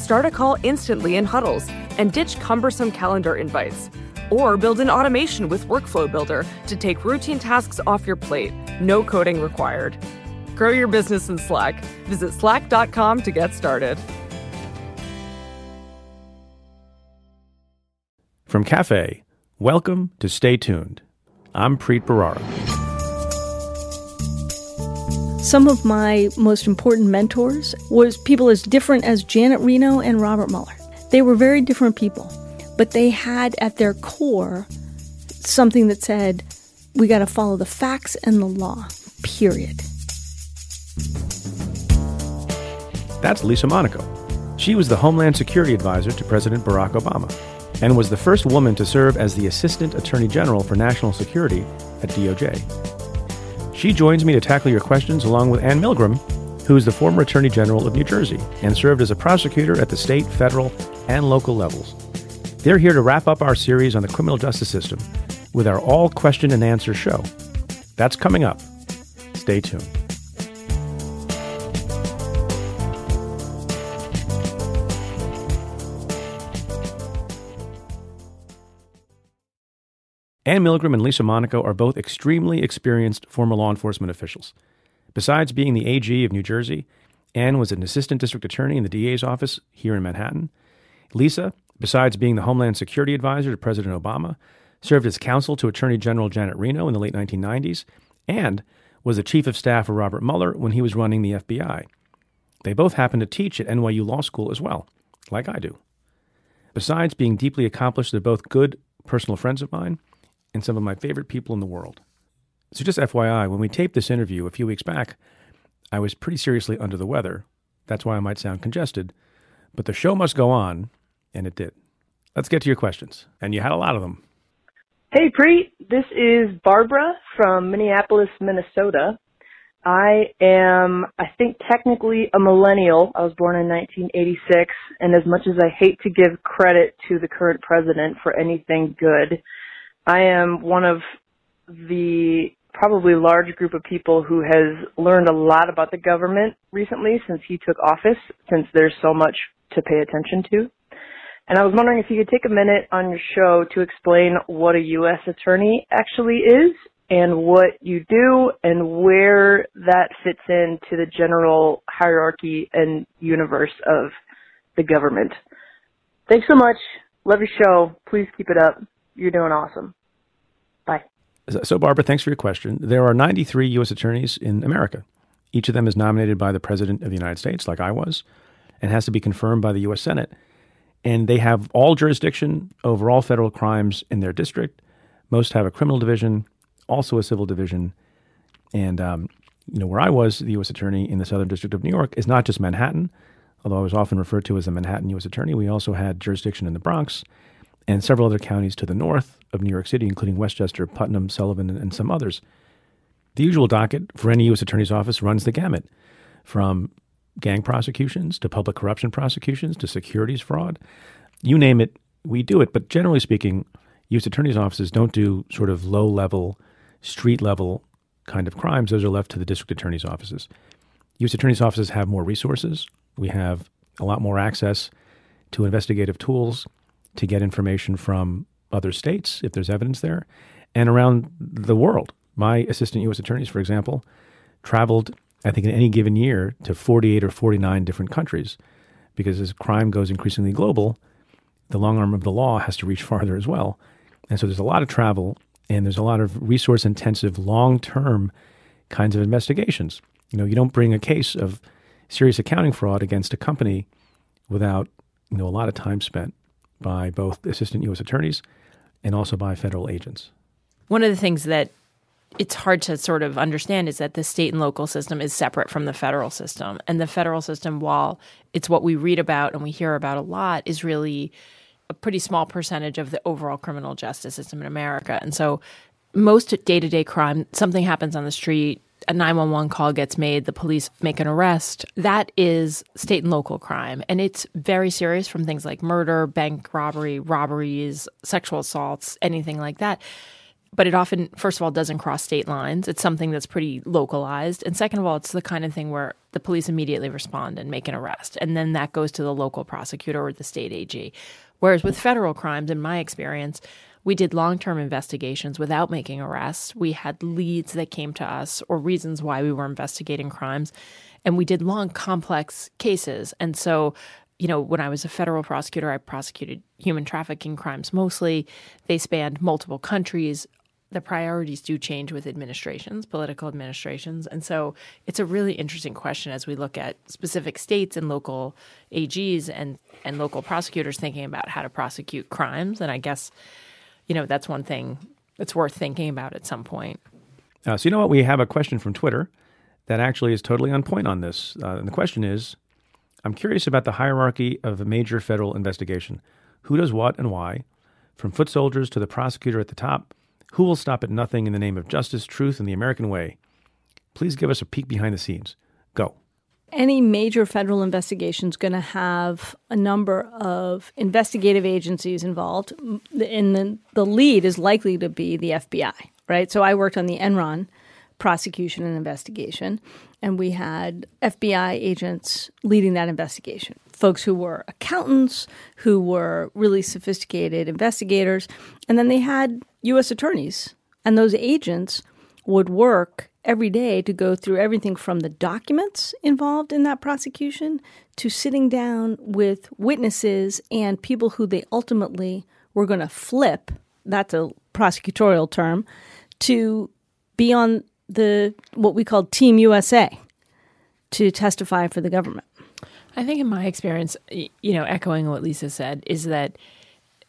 Start a call instantly in huddles and ditch cumbersome calendar invites. Or build an automation with Workflow Builder to take routine tasks off your plate. No coding required. Grow your business in Slack. Visit slack.com to get started. From Cafe, welcome to Stay Tuned. I'm Preet Bharara. Some of my most important mentors was people as different as Janet Reno and Robert Mueller. They were very different people, but they had at their core something that said, we got to follow the facts and the law, period. That's Lisa Monaco. She was the Homeland Security Advisor to President Barack Obama and was the first woman to serve as the Assistant Attorney General for National Security at DOJ. She joins me to tackle your questions along with Anne Milgram, who is the former Attorney General of New Jersey and served as a prosecutor at the state, federal, and local levels. They're here to wrap up our series on the criminal justice system with our all question and answer show. That's coming up. Stay tuned. Anne Milgram and Lisa Monaco are both extremely experienced former law enforcement officials. Besides being the AG of New Jersey, Anne was an assistant district attorney in the DA's office here in Manhattan. Lisa, besides being the Homeland Security Advisor to President Obama, served as counsel to Attorney General Janet Reno in the late 1990s, and was the chief of staff for Robert Mueller when he was running the FBI. They both happen to teach at NYU Law School as well, like I do. Besides being deeply accomplished, they're both good personal friends of mine and some of my favorite people in the world. So, just FYI, when we taped this interview a few weeks back, I was pretty seriously under the weather. That's why I might sound congested. But the show must go on, and it did. Let's get to your questions. And you had a lot of them. Hey, Preet. This is Barbara from Minneapolis, Minnesota. I am, I think, technically a millennial. I was born in 1986, and as much as I hate to give credit to the current president for anything good, I am one of the probably large group of people who has learned a lot about the government recently since he took office, since there's so much to pay attention to. And I was wondering if you could take a minute on your show to explain what a U.S. attorney actually is and what you do and where that fits into the general hierarchy and universe of the government. Thanks so much. Love your show. Please keep it up. You're doing awesome. Bye. So, Barbara, thanks for your question. There are 93 U.S. attorneys in America. Each of them is nominated by the President of the United States, like I was, and has to be confirmed by the U.S. Senate. And they have all jurisdiction over all federal crimes in their district. Most have a criminal division, also a civil division. And, um, you know, where I was, the U.S. Attorney in the Southern District of New York is not just Manhattan, although I was often referred to as a Manhattan U.S. Attorney. We also had jurisdiction in the Bronx and several other counties to the north of New York City, including Westchester, Putnam, Sullivan, and some others. The usual docket for any U.S. Attorney's Office runs the gamut from gang prosecutions to public corruption prosecutions to securities fraud. You name it, we do it. But generally speaking, U.S. Attorney's offices don't do sort of low level, street level kind of crimes. Those are left to the district attorney's offices. U.S. Attorney's offices have more resources. We have a lot more access to investigative tools to get information from other states if there's evidence there and around the world. My assistant U.S. attorneys, for example, traveled, I think, in any given year to 48 or 49 different countries because as crime goes increasingly global, the long arm of the law has to reach farther as well. And so there's a lot of travel and there's a lot of resource intensive, long term kinds of investigations. You know, you don't bring a case of serious accounting fraud against a company without, you know, a lot of time spent by both assistant U.S. attorneys and also by federal agents. One of the things that it's hard to sort of understand is that the state and local system is separate from the federal system. And the federal system, while it's what we read about and we hear about a lot, is really a pretty small percentage of the overall criminal justice system in America. And so most day to day crime, something happens on the street, a 911 call gets made, the police make an arrest. That is state and local crime. And it's very serious from things like murder, bank robbery, robberies, sexual assaults, anything like that but it often, first of all, doesn't cross state lines. It's something that's pretty localized. And second of all, it's the kind of thing where the police immediately respond and make an arrest. And then that goes to the local prosecutor or the state AG. Whereas with federal crimes, in my experience, we did long term investigations without making arrests. We had leads that came to us or reasons why we were investigating crimes. And we did long, complex cases. And so you know, when I was a federal prosecutor, I prosecuted human trafficking crimes mostly. They spanned multiple countries, the priorities do change with administrations, political administrations. And so it's a really interesting question as we look at specific states and local AGs and, and local prosecutors thinking about how to prosecute crimes. And I guess, you know, that's one thing that's worth thinking about at some point. Uh, so, you know what? We have a question from Twitter that actually is totally on point on this. Uh, and the question is I'm curious about the hierarchy of a major federal investigation. Who does what and why? From foot soldiers to the prosecutor at the top who will stop at nothing in the name of justice, truth, and the American way? Please give us a peek behind the scenes. Go. Any major federal investigation is going to have a number of investigative agencies involved. And the, the lead is likely to be the FBI, right? So I worked on the Enron prosecution and investigation, and we had FBI agents leading that investigation folks who were accountants, who were really sophisticated investigators, and then they had U.S. attorneys. And those agents would work every day to go through everything from the documents involved in that prosecution to sitting down with witnesses and people who they ultimately were going to flip that's a prosecutorial term to be on the what we call team USA to testify for the government. I think, in my experience, you know, echoing what Lisa said, is that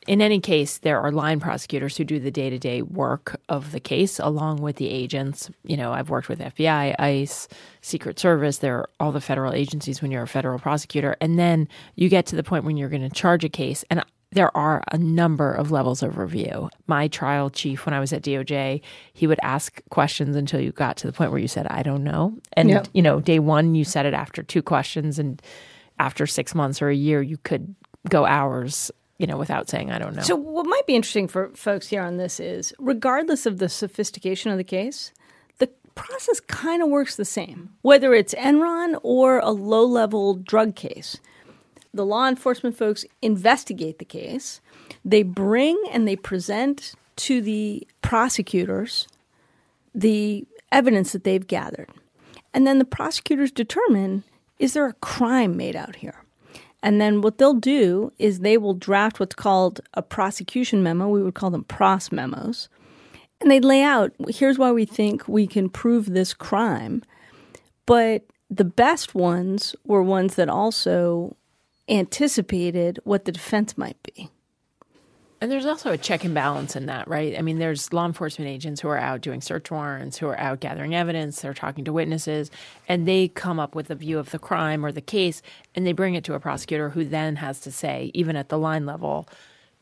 in any case, there are line prosecutors who do the day to day work of the case along with the agents. You know, I've worked with FBI, ICE, Secret Service, there are all the federal agencies when you're a federal prosecutor. And then you get to the point when you're going to charge a case. And there are a number of levels of review. My trial chief, when I was at DOJ, he would ask questions until you got to the point where you said, I don't know. And, yep. you know, day one, you said it after two questions. And after six months or a year, you could go hours you know, without saying I don't know. So, what might be interesting for folks here on this is, regardless of the sophistication of the case, the process kind of works the same, whether it's Enron or a low level drug case the law enforcement folks investigate the case. They bring and they present to the prosecutors the evidence that they've gathered. And then the prosecutors determine is there a crime made out here? And then what they'll do is they will draft what's called a prosecution memo. We would call them pros memos. And they lay out here's why we think we can prove this crime. But the best ones were ones that also anticipated what the defense might be. And there's also a check and balance in that, right? I mean, there's law enforcement agents who are out doing search warrants, who are out gathering evidence, they're talking to witnesses, and they come up with a view of the crime or the case, and they bring it to a prosecutor who then has to say, even at the line level,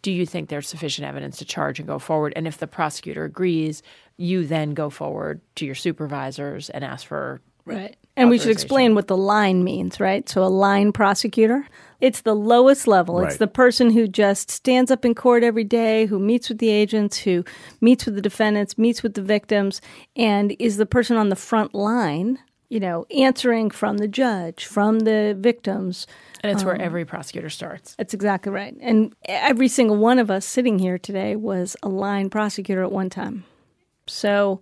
do you think there's sufficient evidence to charge and go forward? And if the prosecutor agrees, you then go forward to your supervisors and ask for Right. And we should explain what the line means, right? So a line prosecutor, it's the lowest level. Right. It's the person who just stands up in court every day, who meets with the agents, who meets with the defendants, meets with the victims, and is the person on the front line, you know, answering from the judge, from the victims. And it's um, where every prosecutor starts. That's exactly right. And every single one of us sitting here today was a line prosecutor at one time. So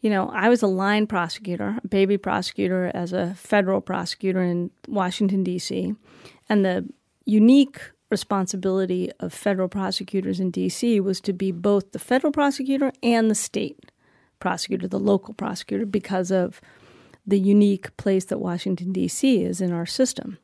you know, I was a line prosecutor, a baby prosecutor as a federal prosecutor in Washington, D.C. And the unique responsibility of federal prosecutors in DC was to be both the federal prosecutor and the state prosecutor, the local prosecutor, because of the unique place that Washington, D.C. is in our system.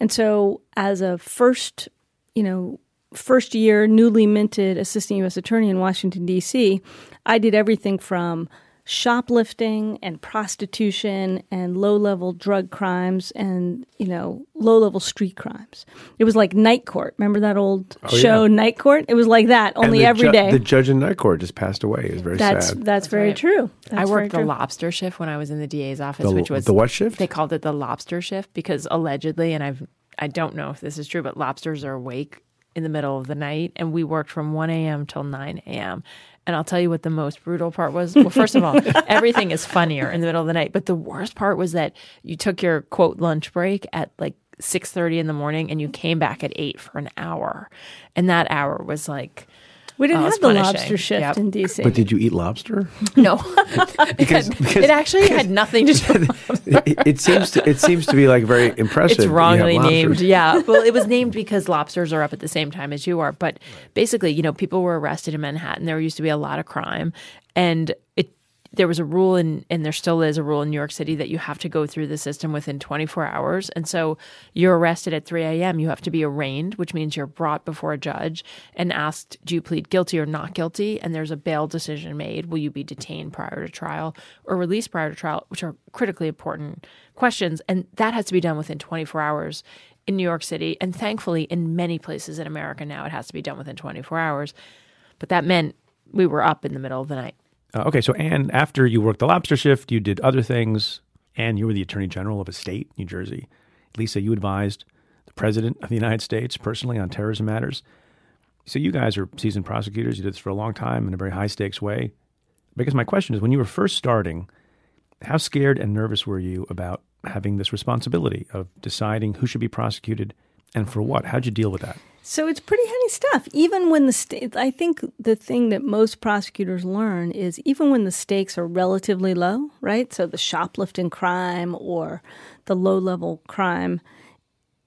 And so, as a first, you know, first year newly minted assistant U.S. attorney in Washington, D.C., I did everything from shoplifting and prostitution and low level drug crimes and you know low level street crimes it was like night court remember that old Oh, show yeah. night court it was like that only the every ju- day The judge in night court just passed away. It's very that's sad. that's very right. true I worked the true. lobster shift when I was in the DA's office, The- which was the what shift? They called it the lobster shift because allegedly, and I've I don't know if this is true, but lobsters are awake in the middle of the night, and we worked from one a.m. till nine a.m. And I'll tell you what the most brutal part was. Well, first of all, everything is funnier in the middle of the night, but the worst part was that you took your quote lunch break at like six thirty in the morning, and you came back at eight for an hour, and that hour was like. We didn't Oh, have the punishing. lobster shift Yep. in dc but did you eat lobster? No, Because, it, because it actually had nothing to do. it, it seems to it seems to be like very impressive. It's that you have wrongly named. Yeah. Well, it was named because lobsters are up at the same time as you are. But basically, you know, people were arrested in Manhattan. There used to be a lot of crime. And it there was a rule in and there still is a rule in New York City that you have to go through the system within 24 hours. And so you're arrested at 3 a.m. You have to be arraigned, which means you're brought before a judge and asked, do you plead guilty or not guilty? And there's a bail decision made. Will you be detained prior to trial or released prior to trial, which are critically important questions. And that has to be done within 24 hours in New York City. And thankfully, in many places in America now, it has to be done within 24 hours. But that meant we were up in the middle of the night. Uh, okay, so Anne, after you worked the lobster shift, you did other things, and you were the Attorney General of a state, New Jersey. Lisa, you advised the President of the United States personally on terrorism matters. So you guys are seasoned prosecutors. You did this for a long time in a very high stakes way. Because my question is, when you were first starting, how scared and nervous were you about having this responsibility of deciding who should be prosecuted and for what? How'd you deal with that? So it's pretty heady stuff. Even when the state, I think the thing that most prosecutors learn is even when the stakes are relatively low, right? So the shoplifting crime or the low level crime,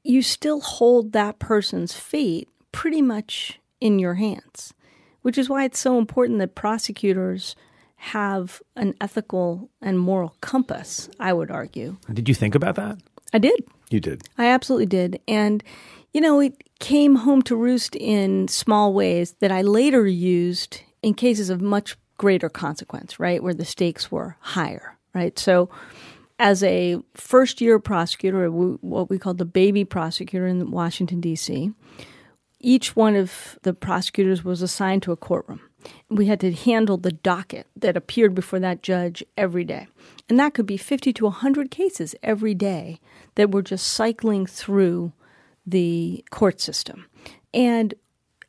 you still hold that person's fate pretty much in your hands, which is why it's so important that prosecutors have an ethical and moral compass, I would argue. Did you think about that? I did. You did. I absolutely did. And, you know, it came home to roost in small ways that I later used in cases of much greater consequence, right? Where the stakes were higher, right? So, as a first year prosecutor, what we called the baby prosecutor in Washington, D.C., each one of the prosecutors was assigned to a courtroom. We had to handle the docket that appeared before that judge every day. And that could be 50 to 100 cases every day that were just cycling through the court system. And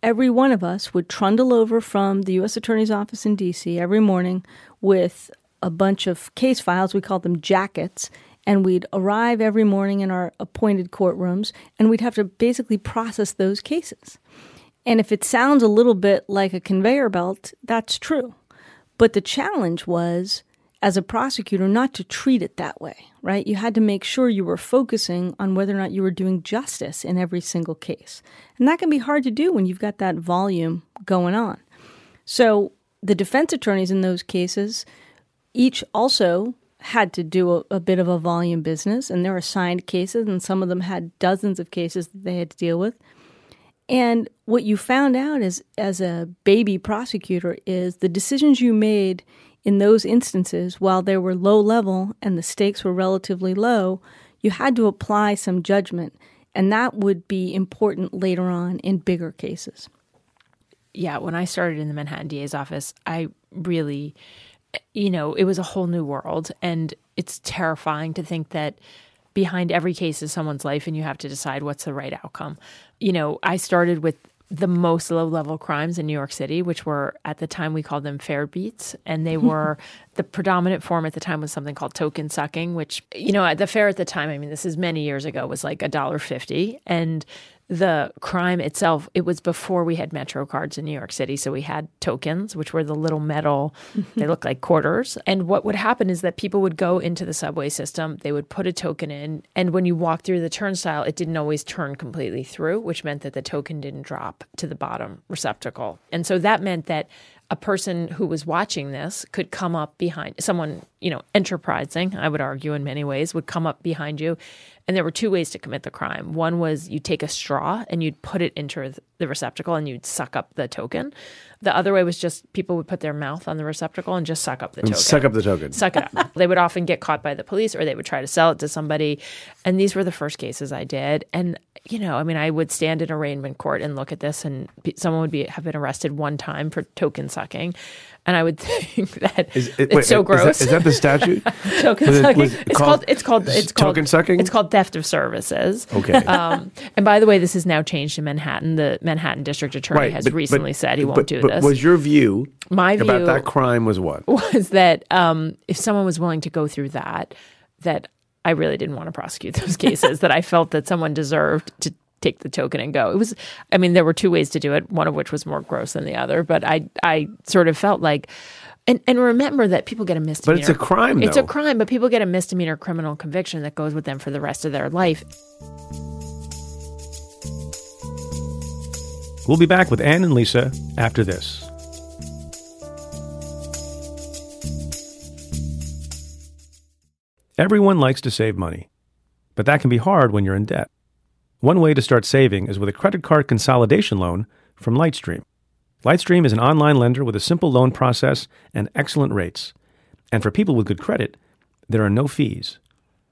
every one of us would trundle over from the U.S. Attorney's Office in D.C. every morning with a bunch of case files. We called them jackets. And we'd arrive every morning in our appointed courtrooms, and we'd have to basically process those cases. And if it sounds a little bit like a conveyor belt, that's true. But the challenge was, as a prosecutor, not to treat it that way, right? You had to make sure you were focusing on whether or not you were doing justice in every single case. And that can be hard to do when you've got that volume going on. So the defense attorneys in those cases each also had to do a, a, bit of a volume business, and they're assigned cases, and some of them had dozens of cases that they had to deal with. And what you found out as as a baby prosecutor is the decisions you made in those instances, while they were low level and the stakes were relatively low, you had to apply some judgment, and that would be important later on in bigger cases. Yeah, when I started in the Manhattan DA's office, I really you know, it was a whole new world. And it's terrifying to think that behind every case is someone's life and you have to decide what's the right outcome. You know, I started with the most low level crimes in New York City, which were at the time we called them fare beats. And they were the predominant form at the time was something called token sucking, which, you know, at the fare at the time, I mean, this is many years ago, was like a dollar fifty. And the crime itself, it was before we had Metro cards in New York City. So we had tokens, which were the little metal, they look like quarters. And what would happen is that people would go into the subway system, they would put a token in. And when you walk through the turnstile, it didn't always turn completely through, which meant that the token didn't drop to the bottom receptacle. And so that meant that a person who was watching this could come up behind someone, you know, enterprising, I would argue in many ways, would come up behind you. And there were two ways to commit the crime. One was you take a straw and you'd put it into the receptacle and you'd suck up the token. The other way was just people would put their mouth on the receptacle and just suck up the And token. suck up the token. Suck it up. they would often get caught by the police or they would try to sell it to somebody. And these were the first cases I did. And, you know, I mean, I would stand in arraignment court and look at this and someone would be have been arrested one time for token sucking. And I would think that Is it- it's wait, so is gross. Is that the statute? token was sucking. it it's called it's called it's called token sucking? It's called theft of services. Okay. Um, and by the way, this is now changed in Manhattan. The Manhattan District Attorney has but- recently but- said he won't but- do but this. Was your view My view about that crime was what? was that um, if someone was willing to go through that, that I really didn't want to prosecute those cases. that I felt that someone deserved to take the token and go. It was, I mean, there were two ways to do it. One of which was more gross than the other, but I, I sort of felt like. And, and remember that people get a misdemeanor. But it's a crime, It's though. a crime, but people get a misdemeanor criminal conviction that goes with them for the rest of their life. We'll be back with Anne and Lisa after this. Everyone likes to save money, but that can be hard when you're in debt. One way to start saving is with a credit card consolidation loan from Lightstream. Lightstream is an online lender with a simple loan process and excellent rates. And for people with good credit, there are no fees.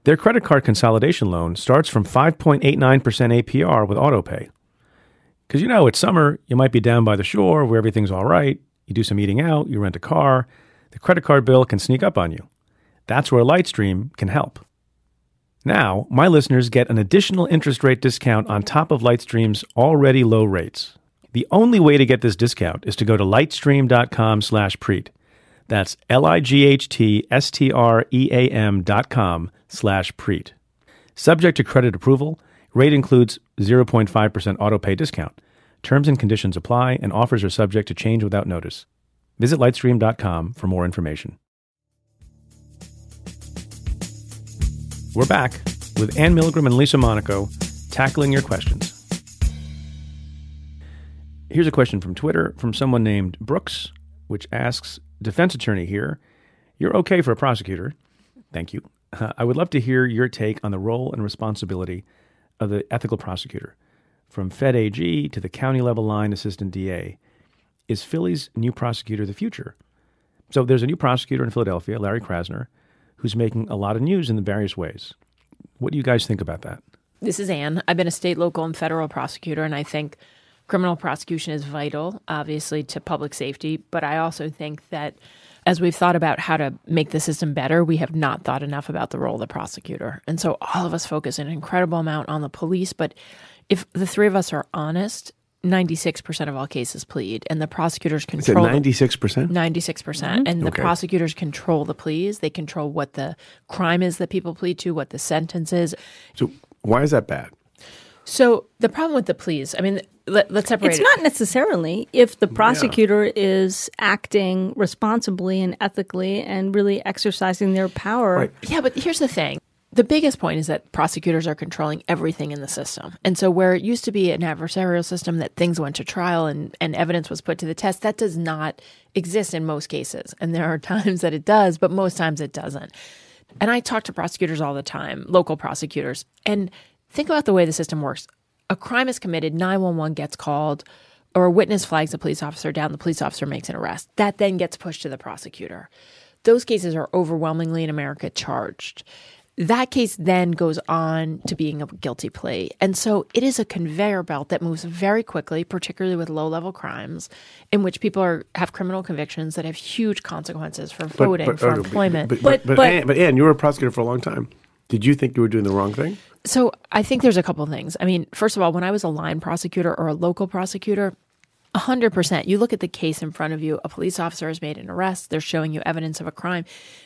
Their credit card consolidation loan starts from 5.89% APR with AutoPay. Because you know, it's summer, you might be down by the shore where everything's all right. You do some eating out, you rent a car, the credit card bill can sneak up on you. That's where Lightstream can help. Now, my listeners get an additional interest rate discount on top of Lightstream's already low rates. The only way to get this discount is to go to lightstream.com slash preet. That's L-I-G-H-T-S-T-R-E-A-M dot com slash preet. Subject to credit approval, rate includes 0.5% auto pay discount. Terms and conditions apply, and offers are subject to change without notice. Visit lightstream.com for more information. We're back with Anne Milgram and Lisa Monaco tackling your questions. Here's a question from Twitter from someone named Brooks, which asks Defense attorney here, you're okay for a prosecutor. Thank you. Uh, I would love to hear your take on the role and responsibility of the ethical prosecutor, from Fed AG to the county level line assistant DA. Is Philly's new prosecutor the future? So there's a new prosecutor in Philadelphia, Larry Krasner, who's making a lot of news in the various ways. What do you guys think about that? This is Anne. I've been a state, local, and federal prosecutor, and I think criminal prosecution is vital, obviously, to public safety. But I also think that as we've thought about how to make the system better, we have not thought enough about the role of the prosecutor. And so all of us focus an incredible amount on the police. But if the three of us are honest, 96% of all cases plead, and the prosecutors Is it control. the- ninety six percent? 96%. percent And the Okay. prosecutors control the pleas. They control what the crime is that people plead to, what the sentence is. So why is that bad? So the problem with the pleas, I mean, let, let's separate It's it. not necessarily if the prosecutor is acting responsibly and ethically and really exercising their power. Right. Yeah, but here's the thing. The biggest point is that prosecutors are controlling everything in the system. And so, where it used to be an adversarial system that things went to trial and, and evidence was put to the test, that does not exist in most cases. And there are times that it does, but most times it doesn't. And I talk to prosecutors all the time, local prosecutors, and think about the way the system works. A crime is committed, 911 gets called, or a witness flags a police officer down, the police officer makes an arrest. That then gets pushed to the prosecutor. Those cases are overwhelmingly in America charged. That case then goes on to being a guilty plea. And so it is a conveyor belt that moves very quickly, particularly with low level crimes, in which people are have criminal convictions that have huge consequences for voting, for okay, employment. But, But- but, but, but- Anne, but Anne, you were a prosecutor for a long time. Did you think you were doing the wrong thing? So I think there's a couple of things. I mean, first of all, when I was a line prosecutor or a local prosecutor, 100%. You look at the case in front of you, a police officer has made an arrest, they're showing you evidence of a crime.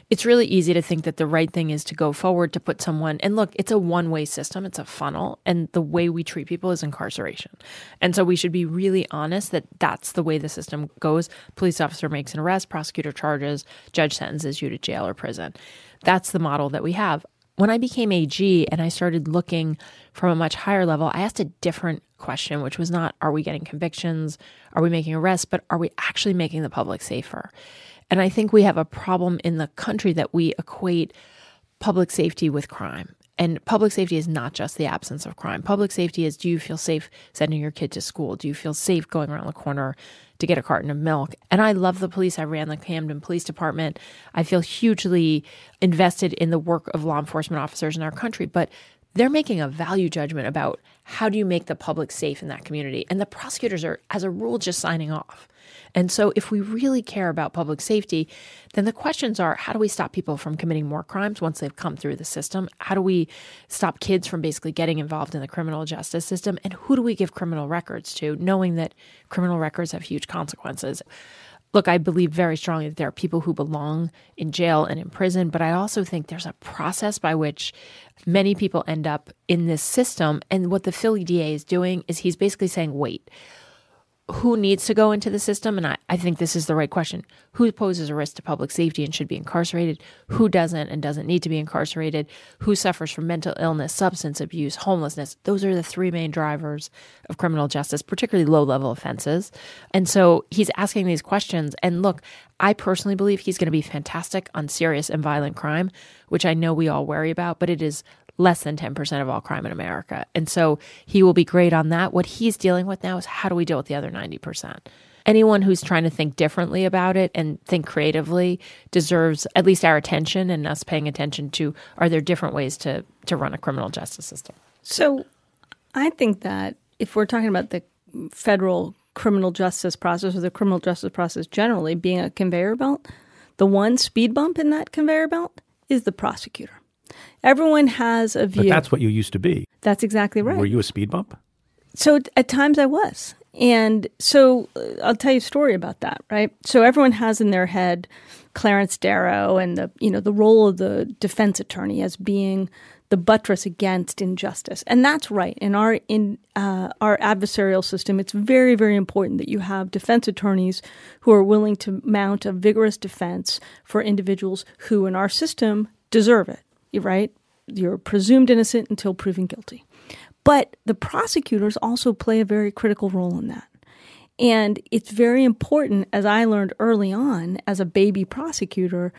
It's really easy to think that the right thing is to go forward to put someone, and look, it's a one way system, it's a funnel, and the way we treat people is incarceration. And so we should be really honest that that's the way the system goes. Police officer makes an arrest, prosecutor charges, judge sentences you to jail or prison. That's the model that we have. When I became AG and I started looking from a much higher level, I asked a different question, which was not are we getting convictions? Are we making arrests? But are we actually making the public safer? And I think we have a problem in the country that we equate public safety with crime. And public safety is not just the absence of crime. Public safety is do you feel safe sending your kid to school? Do you feel safe going around the corner to get a carton of milk? And I love the police. I ran the Camden Police Department. I feel hugely invested in the work of law enforcement officers in our country. But they're making a value judgment about how do you make the public safe in that community. And the prosecutors are, as a rule, just signing off. And so, if we really care about public safety, then the questions are how do we stop people from committing more crimes once they've come through the system? How do we stop kids from basically getting involved in the criminal justice system? And who do we give criminal records to, knowing that criminal records have huge consequences? Look, I believe very strongly that there are people who belong in jail and in prison, but I also think there's a process by which many people end up in this system. And what the Philly DA is doing is he's basically saying, wait, who needs to go into the system? And I, I think this is the right question. Who poses a risk to public safety and should be incarcerated? Who doesn't and doesn't need to be incarcerated? Who suffers from mental illness, substance abuse, homelessness? Those are the three main drivers of criminal justice, particularly low level offenses. And so he's asking these questions. And look, I personally believe he's going to be fantastic on serious and violent crime, which I know we all worry about, but it is less than 10% of all crime in America. And so he will be great on that. What he's dealing with now is how do we deal with the other 90%? Anyone who's trying to think differently about it and think creatively deserves at least our attention and us paying attention to are there different ways to, to run a criminal justice system? So I think that if we're talking about the federal criminal justice process or the criminal justice process generally being a conveyor belt, the one speed bump in that conveyor belt is the prosecutor. Everyone has a view. But that's what you used to be. That's exactly right. Were you a speed bump? So at times I was. And so uh, I'll tell you a story about that, right? So everyone has in their head Clarence Darrow and the you know the role of the defense attorney as being the buttress against injustice, and that's right. In our in uh, our adversarial system, it's very very important that you have defense attorneys who are willing to mount a vigorous defense for individuals who, in our system, deserve it right? You're presumed innocent until proven guilty. But the prosecutors also play a very critical role in that. And it's very important, as I learned early on as a baby prosecutor,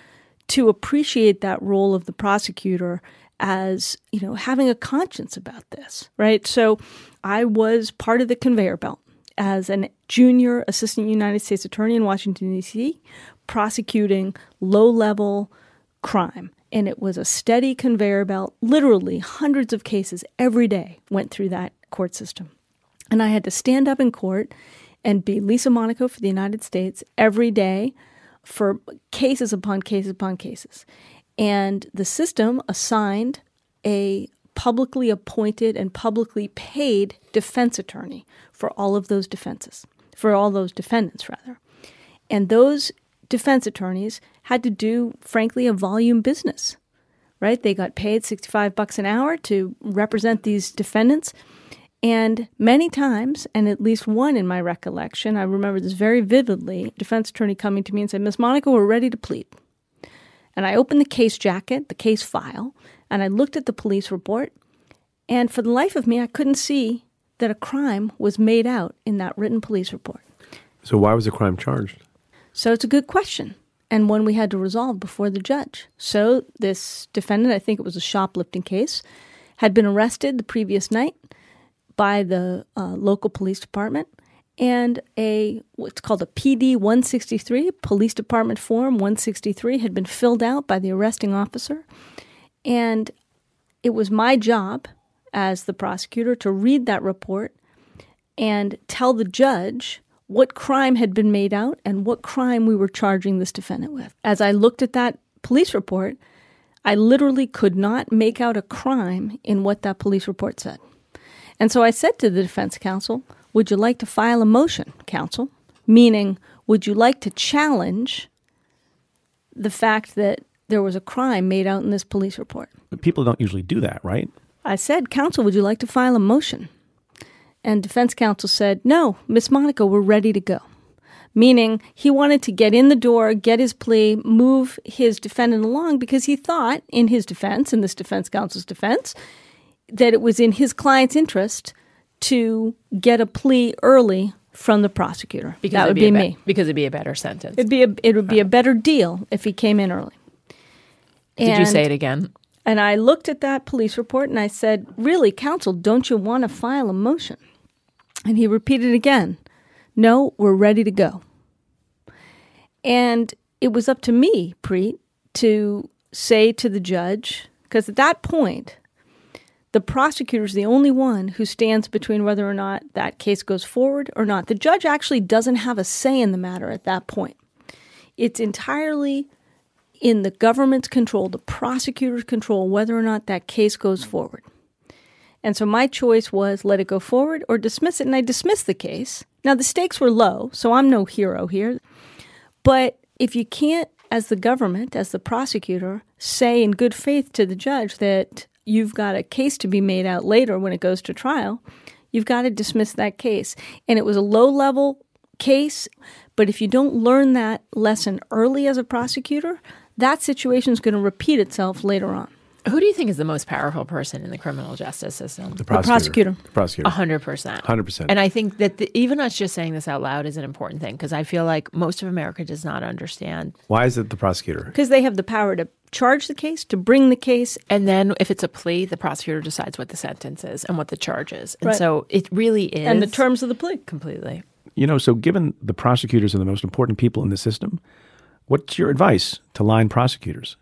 to appreciate that role of the prosecutor as, you know, having a conscience about this, right? So I was part of the conveyor belt as a junior assistant United States attorney in Washington, D.C., prosecuting low level crime and it was a steady conveyor belt. Literally, hundreds of cases every day went through that court system. And I had to stand up in court and be Lisa Monaco for the United States every day for cases upon cases upon cases. And the system assigned a publicly appointed and publicly paid defense attorney for all of those defenses, for all those defendants, rather. And those defense attorneys had to do, frankly, a volume business, right? They got paid 65 bucks an hour to represent these defendants. And many times, and at least one in my recollection, I remember this very vividly, defense attorney coming to me and said, Miss Monaco, we're ready to plead. And I opened the case jacket, the case file, and I looked at the police report. And for the life of me, I couldn't see that a crime was made out in that written police report. So, why was the crime charged? So, it's a good question and one we had to resolve before the judge. So this defendant, I think it was a shoplifting case, had been arrested the previous night by the uh, local police department, and a what's called a PD 163, police department form 163, had been filled out by the arresting officer, and it was my job as the prosecutor to read that report and tell the judge what crime had been made out and what crime we were charging this defendant with. As I looked at that police report, I literally could not make out a crime in what that police report said. And so I said to the defense counsel, Would you like to file a motion, counsel? Meaning, would you like to challenge the fact that there was a crime made out in this police report? But people don't usually do that, right? I said, Counsel, would you like to file a motion? And defense counsel said, No, Miss Monaco, we're ready to go. Meaning he wanted to get in the door, get his plea, move his defendant along because he thought, in his defense, in this defense counsel's defense, that it was in his client's interest to get a plea early from the prosecutor. Because that would be, me. be- because it'd be a better sentence. It'd be a, it would be a better deal if he came in early. Did you say it again? And I looked at that police report and I said, Really, counsel, don't you want to file a motion? And he repeated again, No, we're ready to go. And it was up to me, Preet, to say to the judge, because at that point, the prosecutor is the only one who stands between whether or not that case goes forward or not. The judge actually doesn't have a say in the matter at that point. It's entirely in the government's control, the prosecutor's control, whether or not that case goes forward. And so my choice was let it go forward or dismiss it. And I dismissed the case. Now, the stakes were low, so I'm no hero here. But if you can't, as the government, as the prosecutor, say in good faith to the judge that you've got a case to be made out later when it goes to trial, you've got to dismiss that case. And it was a low level case, but if you don't learn that lesson early as a prosecutor, that situation is going to repeat itself later on. Who do you think is the most powerful person in the criminal justice system? The prosecutor. The prosecutor. A hundred percent. 100%. And I think that the, even us just saying this out loud is an important thing because I feel like most of America does not understand. Why is it the prosecutor? Because they have the power to charge the case, to bring the case. And then if it's a plea, the prosecutor decides what the sentence is and what the charge is. And Right. so it really is. And the terms of the plea. completely. You know, so given the prosecutors are the most important people in the system, what's your advice to line prosecutors?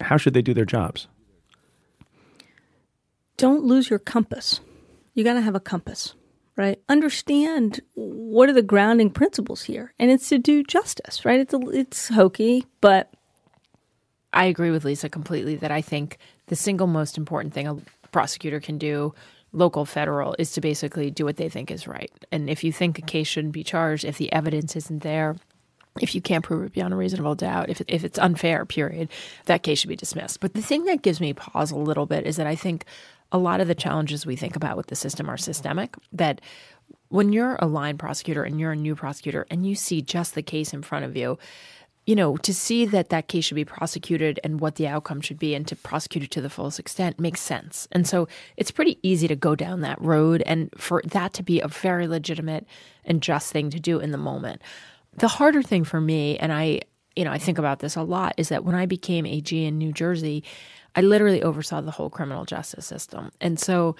How should they do their jobs? Don't lose your compass. You got to have a compass, right? Understand what are the grounding principles here, and it's to do justice, right? It's a, it's hokey, but I agree with Lisa completely that I think the single most important thing a prosecutor can do, local, federal, is to basically do what they think is right. And if you think a case shouldn't be charged, if the evidence isn't there, if you can't prove it beyond a reasonable doubt, if, if it's unfair, period, that case should be dismissed. But the thing that gives me pause a little bit is that I think a lot of the challenges we think about with the system are systemic. That when you're a line prosecutor and you're a new prosecutor and you see just the case in front of you, you know, to see that that case should be prosecuted and what the outcome should be and to prosecute it to the fullest extent makes sense. And so it's pretty easy to go down that road and for that to be a very legitimate and just thing to do in the moment. The harder thing for me, and I, you know, I think about this a lot, is that when I became AG in New Jersey, I literally oversaw the whole criminal justice system. And so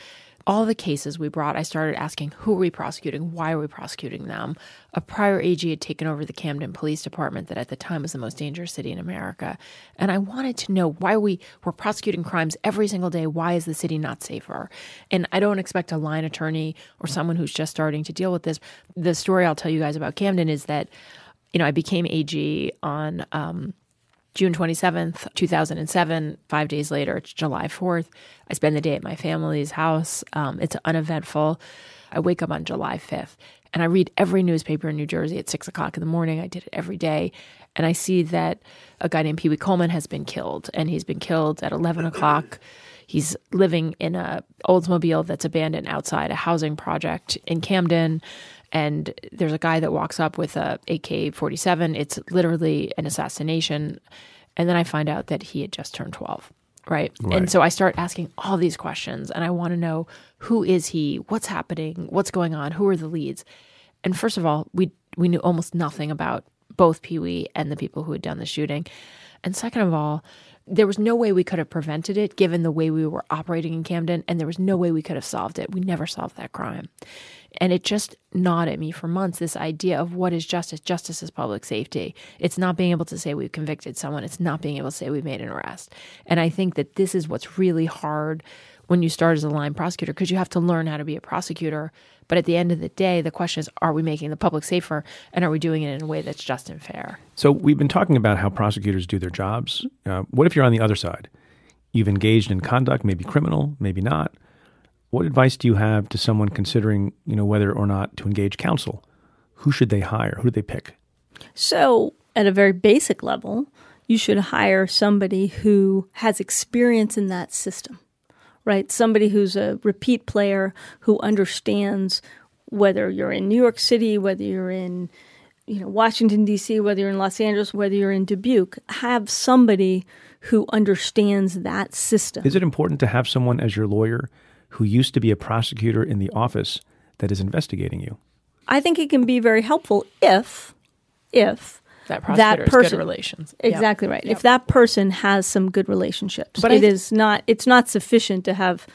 all the cases we brought, I started asking who are we prosecuting? Why are we prosecuting them? A prior AG had taken over the Camden Police Department that at the time was the most dangerous city in America. And I wanted to know why we were prosecuting crimes every single day. Why is the city not safer? And I don't expect a line attorney or someone who's just starting to deal with this. The story I'll tell you guys about Camden is that, you know, I became AG on um, June 27th, 2007. Five days later, it's July 4th. I spend the day at my family's house. Um, it's uneventful. I wake up on July 5th and I read every newspaper in New Jersey at six o'clock in the morning. I did it every day. And I see that a guy named Pee Wee Coleman has been killed, and he's been killed at 11 o'clock. He's living in a Oldsmobile that's abandoned outside a housing project in Camden and there's a guy that walks up with a AK-47. It's literally an assassination. And then I find out that he had just turned 12. Right? And so I start asking all these questions and I want to know who is he? What's happening? What's going on? Who are the leads? And first of all, we we knew almost nothing about both Pee Wee and the people who had done the shooting. And second of all, there was no way we could have prevented it given the way we were operating in Camden, and there was no way we could have solved it. We never solved that crime. And it just gnawed at me for months this idea of what is justice? Justice is public safety. It's not being able to say we've convicted someone, it's not being able to say we've made an arrest. And I think that this is what's really hard when you start as a line prosecutor because you have to learn how to be a prosecutor. But at the end of the day, the question is are we making the public safer and are we doing it in a way that's just and fair? So we've been talking about how prosecutors do their jobs. Uh, what if you're on the other side? You've engaged in conduct, maybe criminal, maybe not. What advice do you have to someone considering, you know, whether or not to engage counsel? Who should they hire? Who do they pick? So, at a very basic level, you should hire somebody who has experience in that system, right? Somebody who's a repeat player who understands whether you're in New York City, whether you're in you know Washington D.C., whether you're in Los Angeles, whether you're in Dubuque, have somebody who understands that system. Is it important to have someone as your lawyer who used to be a prosecutor in the office that is investigating you? I think it can be very helpful if if that prosecutor that person, has good relations. Exactly Yep. right. Yep. If that person has some good relationships, But but I it th- is not. It's not sufficient to have,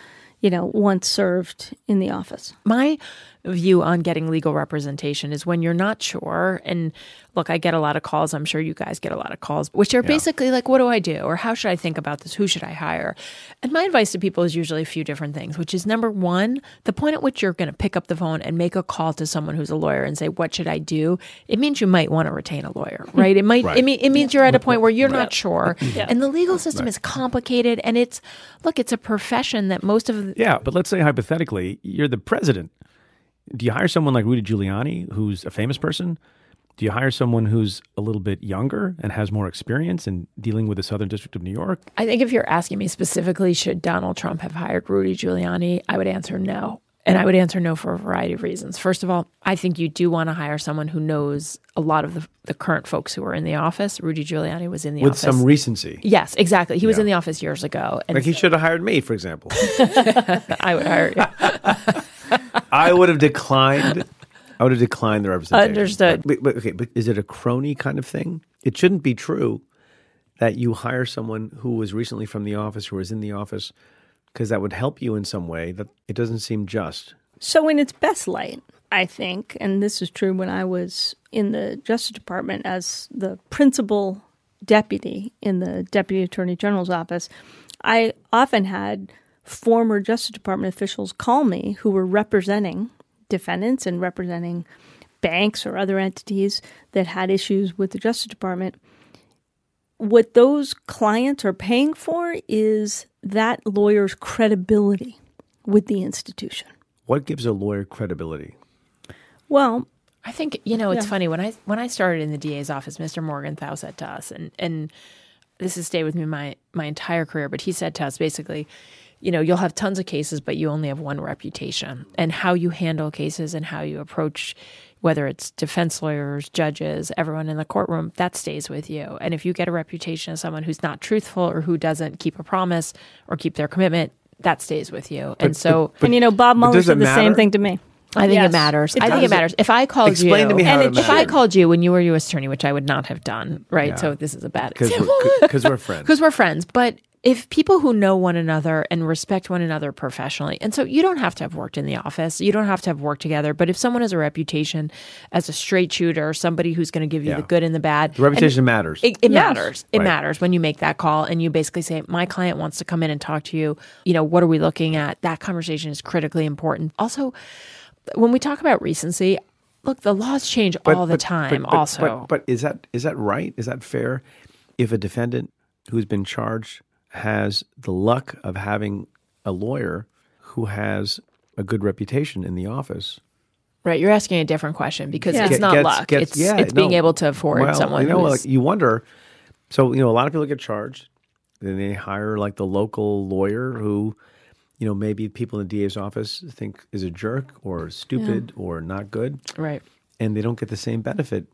you know, once served in the office. my view on getting legal representation is when you're not sure. And look i get a lot of calls. I'm sure you guys get a lot of calls which are basically like what do i do? Or how should i think about this? Who should i hire? And my advice to people is usually a few different things which is number one the point at which you're going to pick up the phone and make a call to someone who's a lawyer and say what should i do? It means you might want to retain a lawyer hmm. right? It might it, mean, it means you're at a point where you're not sure. And the legal system is complicated and it's look it's a profession that most of the Yeah, but let's say hypothetically, you're the president. Do you hire someone like Rudy Giuliani, who's a famous person? Do you hire someone who's a little bit younger and has more experience in dealing with the Southern District of New York? I think if you're asking me specifically, should Donald Trump have hired Rudy Giuliani, I would answer no. And I would answer no for a variety of reasons. First of all, I think you do want to hire someone who knows a lot of the, the current folks who are in the office. Rudy Giuliani was in the With office. With some recency. yes, exactly. He was in the office years ago. And Like he should have hired me, for example. I would hire you. I would have declined. I would have declined the representation. Understood. But, but okay, but is it a crony kind of thing? It shouldn't be true that you hire someone who was recently from the office or was in the office because that would help you in some way. That it doesn't seem just. So, in its best light, I think, and this is true when I was in the Justice Department as the principal deputy in the Deputy Attorney General's office, I often had former Justice Department officials call me who were representing defendants and representing banks or other entities that had issues with the Justice Department. What those clients are paying for is that lawyer's credibility with the institution. What gives a lawyer credibility? Well, I think you know it's Yeah. funny when I when I started in the DA's office, Mr. Morgenthau said to us, and and this has stayed with me my my entire career. But he said to us basically, you know, you'll have tons of cases, but you only have one reputation, and how you handle cases and how you approach. Whether it's defense lawyers, judges, everyone in the courtroom, that stays with you. And if you get a reputation as someone who's not truthful or who doesn't keep a promise or keep their commitment, that stays with you. and so and you know, Bob Mueller does said the same thing to me. I think Yes. it matters. It I think it matters. If I called Explain you, to me how and it if I called you when you were U.S. attorney, which I would not have done, right? Yeah. So this is a bad Because example we're, 'cause we're friends. because we're friends. But if people who know one another and respect one another professionally, and so you don't have to have worked in the office, you don't have to have worked together. But if someone has a reputation as a straight shooter, somebody who's going to give you Yeah. the good and the bad, The reputation matters. it, it Yes. matters. It Right. matters when you make that call and you basically say, "My client wants to come in and talk to you. You know, what are we looking at?" That conversation is critically important. Also, when we talk about recency, look, the laws change all the time. but- also, but, but is that is that right? Is that fair? If a defendant who's been charged has the luck of having a lawyer who has a good reputation in the office, right? You're asking a different question because Yeah. it's get- not gets- luck. gets- it's yeah, it's being able to afford well, someone. You know, who's, like you wonder. So you know, a lot of people get charged, then they hire like the local lawyer who, you know, maybe people in the DA's office think is a jerk or stupid or not good, right. and they don't get the same benefit.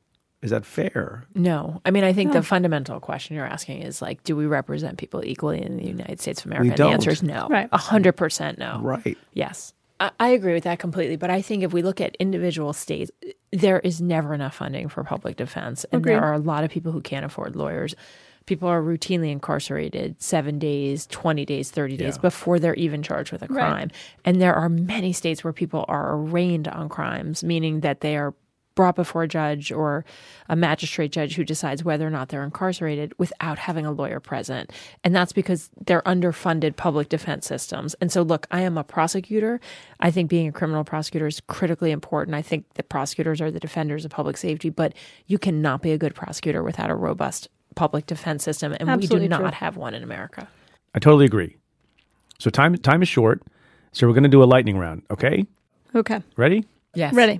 Is that fair? No, I mean, I think the fundamental question you're asking is like, do we represent people equally in the United States of America? And don't. The answer is no. Right. A hundred percent no. Right. Yes. I, I agree with that completely. But I think if we look at individual states, there is never enough funding for public defense. And there are a lot of people who can't afford lawyers. People are routinely incarcerated seven days, 20 days, 30 days Yeah. before they're even charged with a Right. crime. And there are many states where people are arraigned on crimes, meaning that they are brought before a judge or a magistrate judge who decides whether or not they're incarcerated without having a lawyer present. And that's because they're underfunded public defense systems. And so, look, I am a prosecutor. I think being a criminal prosecutor is critically important. I think that prosecutors are the defenders of public safety, but you cannot be a good prosecutor without a robust public defense system. And we do not true. have one in America. I totally agree. So time time is short. So we're going to do a lightning round, okay? Okay. Ready? Yes. Ready.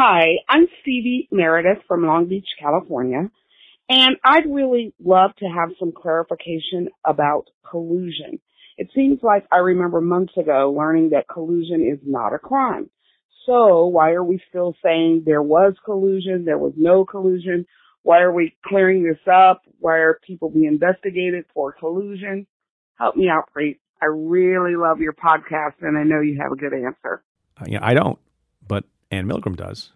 Hi, I'm Stevie Meredith from Long Beach, California, and I'd really love to have some clarification about collusion. It seems like I remember months ago learning that collusion is not a crime. So why are we still saying there was collusion, there was no collusion? Why are we clearing this up? Why are people being investigated for collusion? Help me out, please. I really love your podcast and I know you have a good answer. Uh, yeah, I don't, but Anne Milgram does.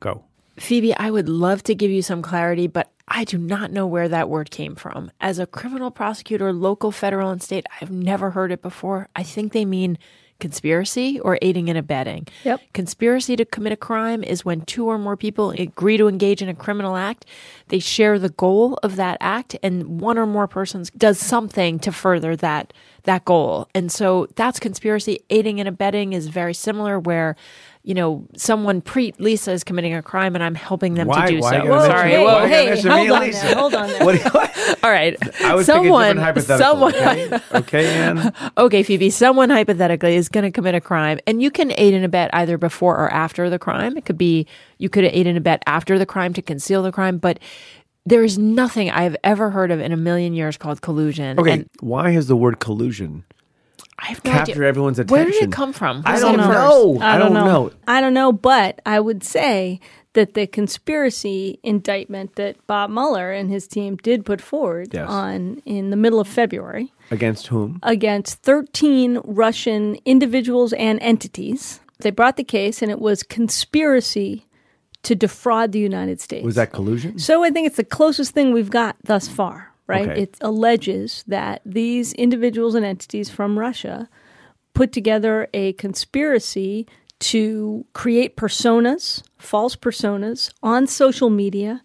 Go. Phoebe, I would love to give you some clarity, but I do not know where that word came from. As a criminal prosecutor, local, federal, and state, I've never heard it before. I think they mean conspiracy or aiding and abetting. Yep. Conspiracy to commit a crime is when two or more people agree to engage in a criminal act. They share the goal of that act and one or more persons does something to further that that goal. And so that's conspiracy. Aiding and abetting is very similar where you know, someone pre Lisa is committing a crime and I'm helping them Why- to do why so. gotta Sorry. whoa. why hey, hold on hold on there. What? do you- All right. I was someone, hypothetical. someone, okay? okay, Anne. okay, Phoebe, someone hypothetically is going to commit a crime, and you can aid and abet either before or after the crime. It could be you could aid and abet after the crime to conceal the crime, but there is nothing I've ever heard of in a million years called collusion. Okay, and why has the word collusion I have no captured idea. everyone's attention? Where did it come from? I don't said it first? know. I don't know. I don't know, but I would say that the conspiracy indictment that Bob Mueller and his team did put forward Yes. on in the middle of February Against whom? against 13 Russian individuals and entities. They brought the case and it was conspiracy to defraud the United States. Was that collusion? So I think it's the closest thing we've got thus far, right? Okay. It alleges that these individuals and entities from Russia put together a conspiracy to create personas, false personas on social media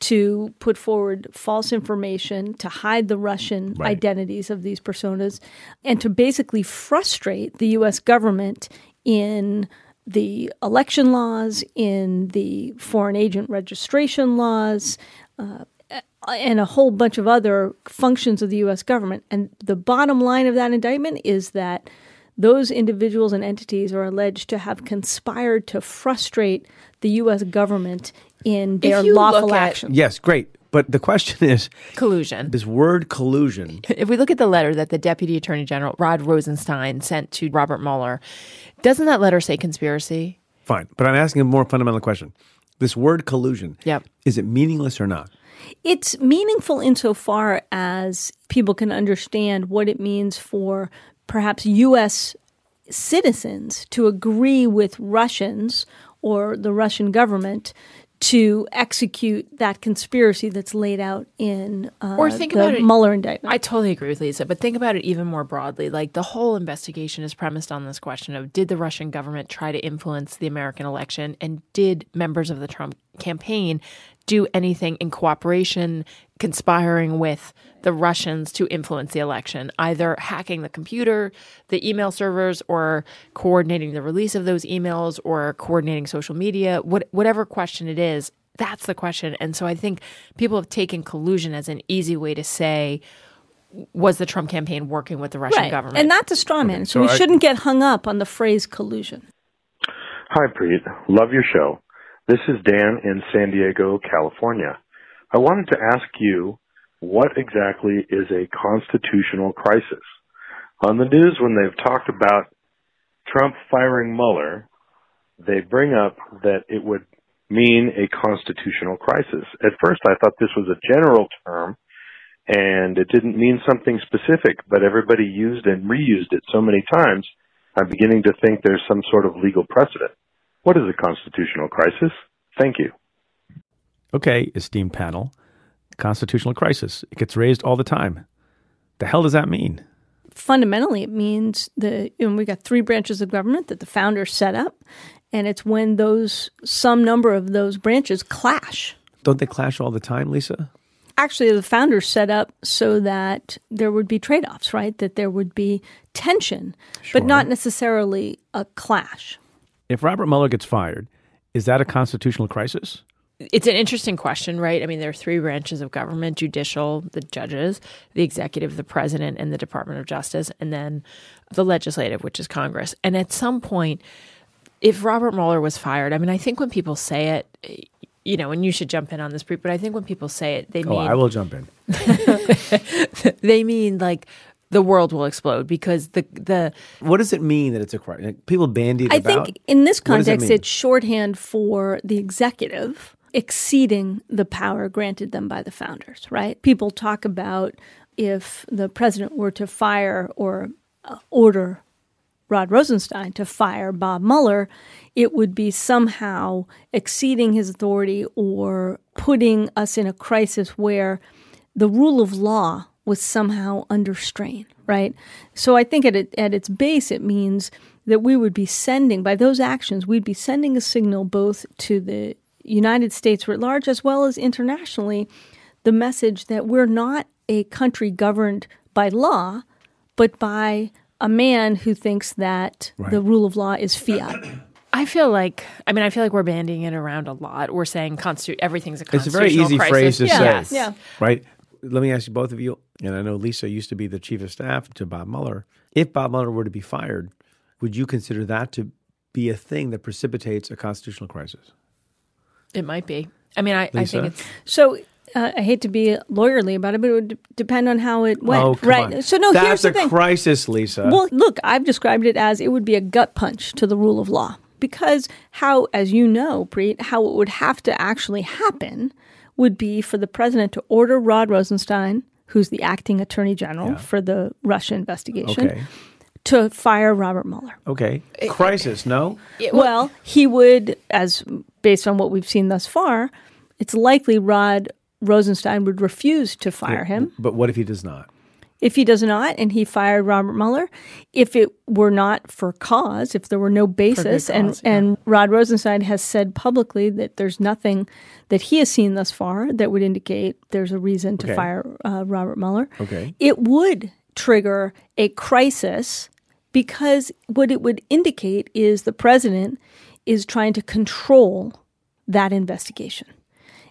to put forward false information, to hide the Russian Right. identities of these personas, and to basically frustrate the US government in the election laws, in the foreign agent registration laws, uh, and a whole bunch of other functions of the US government. And the bottom line of that indictment is that those individuals and entities are alleged to have conspired to frustrate the US government in their lawful at- actions. Yes, great. But the question is Collusion. this word collusion. If we look at the letter that the Deputy Attorney General Rod Rosenstein sent to Robert Mueller, doesn't that letter say conspiracy? Fine. But I'm asking a more fundamental question. This word collusion, Yep. is it meaningless or not? It's meaningful insofar as people can understand what it means for perhaps U.S. citizens to agree with Russians or the Russian government to execute that conspiracy that's laid out in uh, Or think the about it- Mueller indictment. I totally agree with Lisa, but think about it even more broadly. Like the whole investigation is premised on this question of did the Russian government try to influence the American election and did members of the Trump campaign do anything in cooperation, conspiring with the Russians to influence the election, either hacking the computer, the email servers, or coordinating the release of those emails, or coordinating social media, what, whatever question it is, that's the question. And so I think people have taken collusion as an easy way to say, was the Trump campaign working with the Russian right. government? And that's a straw man. so, so we I- shouldn't get hung up on the phrase collusion. Hi, Preet. Love your show. This is Dan in San Diego, California. I wanted to ask you what exactly is a constitutional crisis? On the news, when they've talked about Trump firing Mueller, they bring up that it would mean a constitutional crisis. At first, I thought this was a general term and it didn't mean something specific, but everybody used and reused it so many times, I'm beginning to think there's some sort of legal precedent. What is a constitutional crisis? Thank you. Okay, esteemed panel. Constitutional crisis. It gets raised all the time. The hell does that mean? fundamentally it means that you know, we got three branches of government that the founders set up and it's when those some number of those branches clash Don't they clash all the time, Lisa? actually the founders set up so that there would be trade-offs right that there would be tension but not necessarily a clash If Robert Mueller gets fired, is that a constitutional crisis? it's an interesting question, right? I mean, there are three branches of government judicial, the judges, the executive, the president, and the Department of Justice, and then the legislative, which is Congress. And at some point, if Robert Mueller was fired, I mean, I think when people say it, you know, and you should jump in on this, Preet, but I think when people say it, they Oh, mean I will jump in. they mean like the world will explode because the the What does it mean that it's a crisis? People bandy I about. think in this does it context, it's shorthand for the executive exceeding the power granted them by the founders, right? People talk about if the president were to fire or uh, order Rod Rosenstein to fire Bob Mueller, it would be somehow exceeding his authority or putting us in a crisis where the rule of law was somehow under strain, right? So I think at, it, at its base, it means that we would be sending, by those actions, we'd be sending a signal both to the United States writ large as well as internationally the message that we're not a country governed by law, but by a man who thinks that the rule of law is fiat. I feel like I mean I feel like we're bandying it around a lot. We're saying constitute everything's a constitutional It's a very easy crisis. phrase to yeah. say. Yes. Yeah. Right? Let me ask you both of you, and I know Lisa used to be the chief of staff to Bob Mueller. If Bob Mueller were to be fired, would you consider that to be a thing that precipitates a constitutional crisis? It might be. I mean, I, I think it's So uh, I hate to be lawyerly about it, but it would d- depend on how it went. oh, come right. on. So no, That's here's the a thing. crisis, Lisa. Well, look, I've described it as it would be a gut punch to the rule of law because how, as you know, Preet, how it would have to actually happen would be for the president to order Rod Rosenstein, who's the acting attorney general for the Russia investigation, okay. to fire Robert Mueller. Okay. Crisis, no? Well, he would, as based on what we've seen thus far, it's likely Rod Rosenstein would refuse to fire him. But what if he does not? If he does not, and he fired Robert Mueller, if it were not for cause, if there were no basis, cause, and yeah. and Rod Rosenstein has said publicly that there's nothing that he has seen thus far that would indicate there's a reason to Okay. fire uh, Robert Mueller. Okay. it would trigger a crisis because what it would indicate is the president is trying to control that investigation.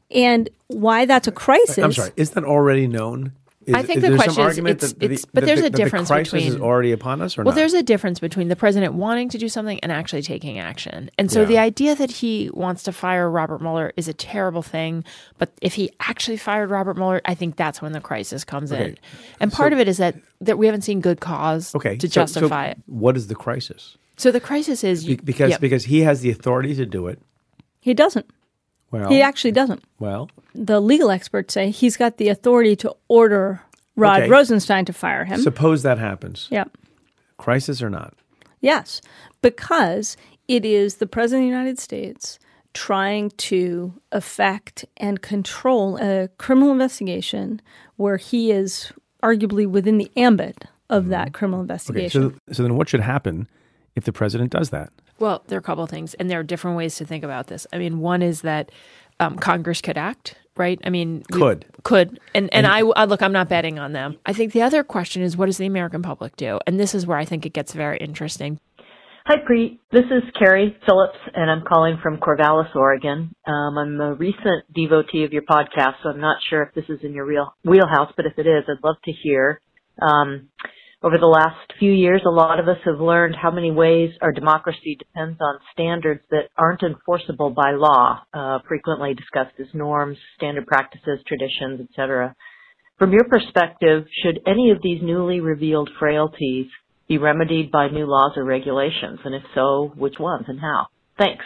And why that's a crisis? I'm sorry. Is that already known? Is, I think is the there question some is argument it's- that, it's- but that there's the, a that difference the crisis is between- already upon us or Well, not? there's a difference between the president wanting to do something and actually taking action. And so Yeah. the idea that he wants to fire Robert Mueller is a terrible thing. But if he actually fired Robert Mueller, I think that's when the crisis comes Okay. in. And part of it is that, that we haven't seen good cause okay. to so- so justify it. What is the crisis? So the crisis is Be- because yeah. because he has the authority to do it. he doesn't. Well, He actually doesn't. well, The legal experts say he's got the authority to order Rod Okay. Rosenstein to fire him. suppose that happens. yeah. Crisis or not? Yes, because it is the President of the United States trying to affect and control a criminal investigation where he is arguably within the ambit of that mm-hmm. criminal investigation. Okay. So so then what should happen if the president does that? Well, there are a couple of things, and there are different ways to think about this. I mean, one is that um, Congress could act, right? I mean, we- Could. could, and and I, I look, I'm not betting on them. I think the other question is, what does the American public do? And this is where I think it gets very interesting. Hi, Preet. This is Carrie Phillips, and I'm calling from Corvallis, Oregon. Um, I'm a recent devotee of your podcast, so I'm not sure if this is in your real wheelhouse, but if it is, I'd love to hear. Um, over the last few years, a lot of us have learned how many ways our democracy depends on standards that aren't enforceable by law, uh, frequently discussed as norms, standard practices, traditions, etc. From your perspective, should any of these newly revealed frailties be remedied by new laws or regulations? And if so, which ones and how? Thanks.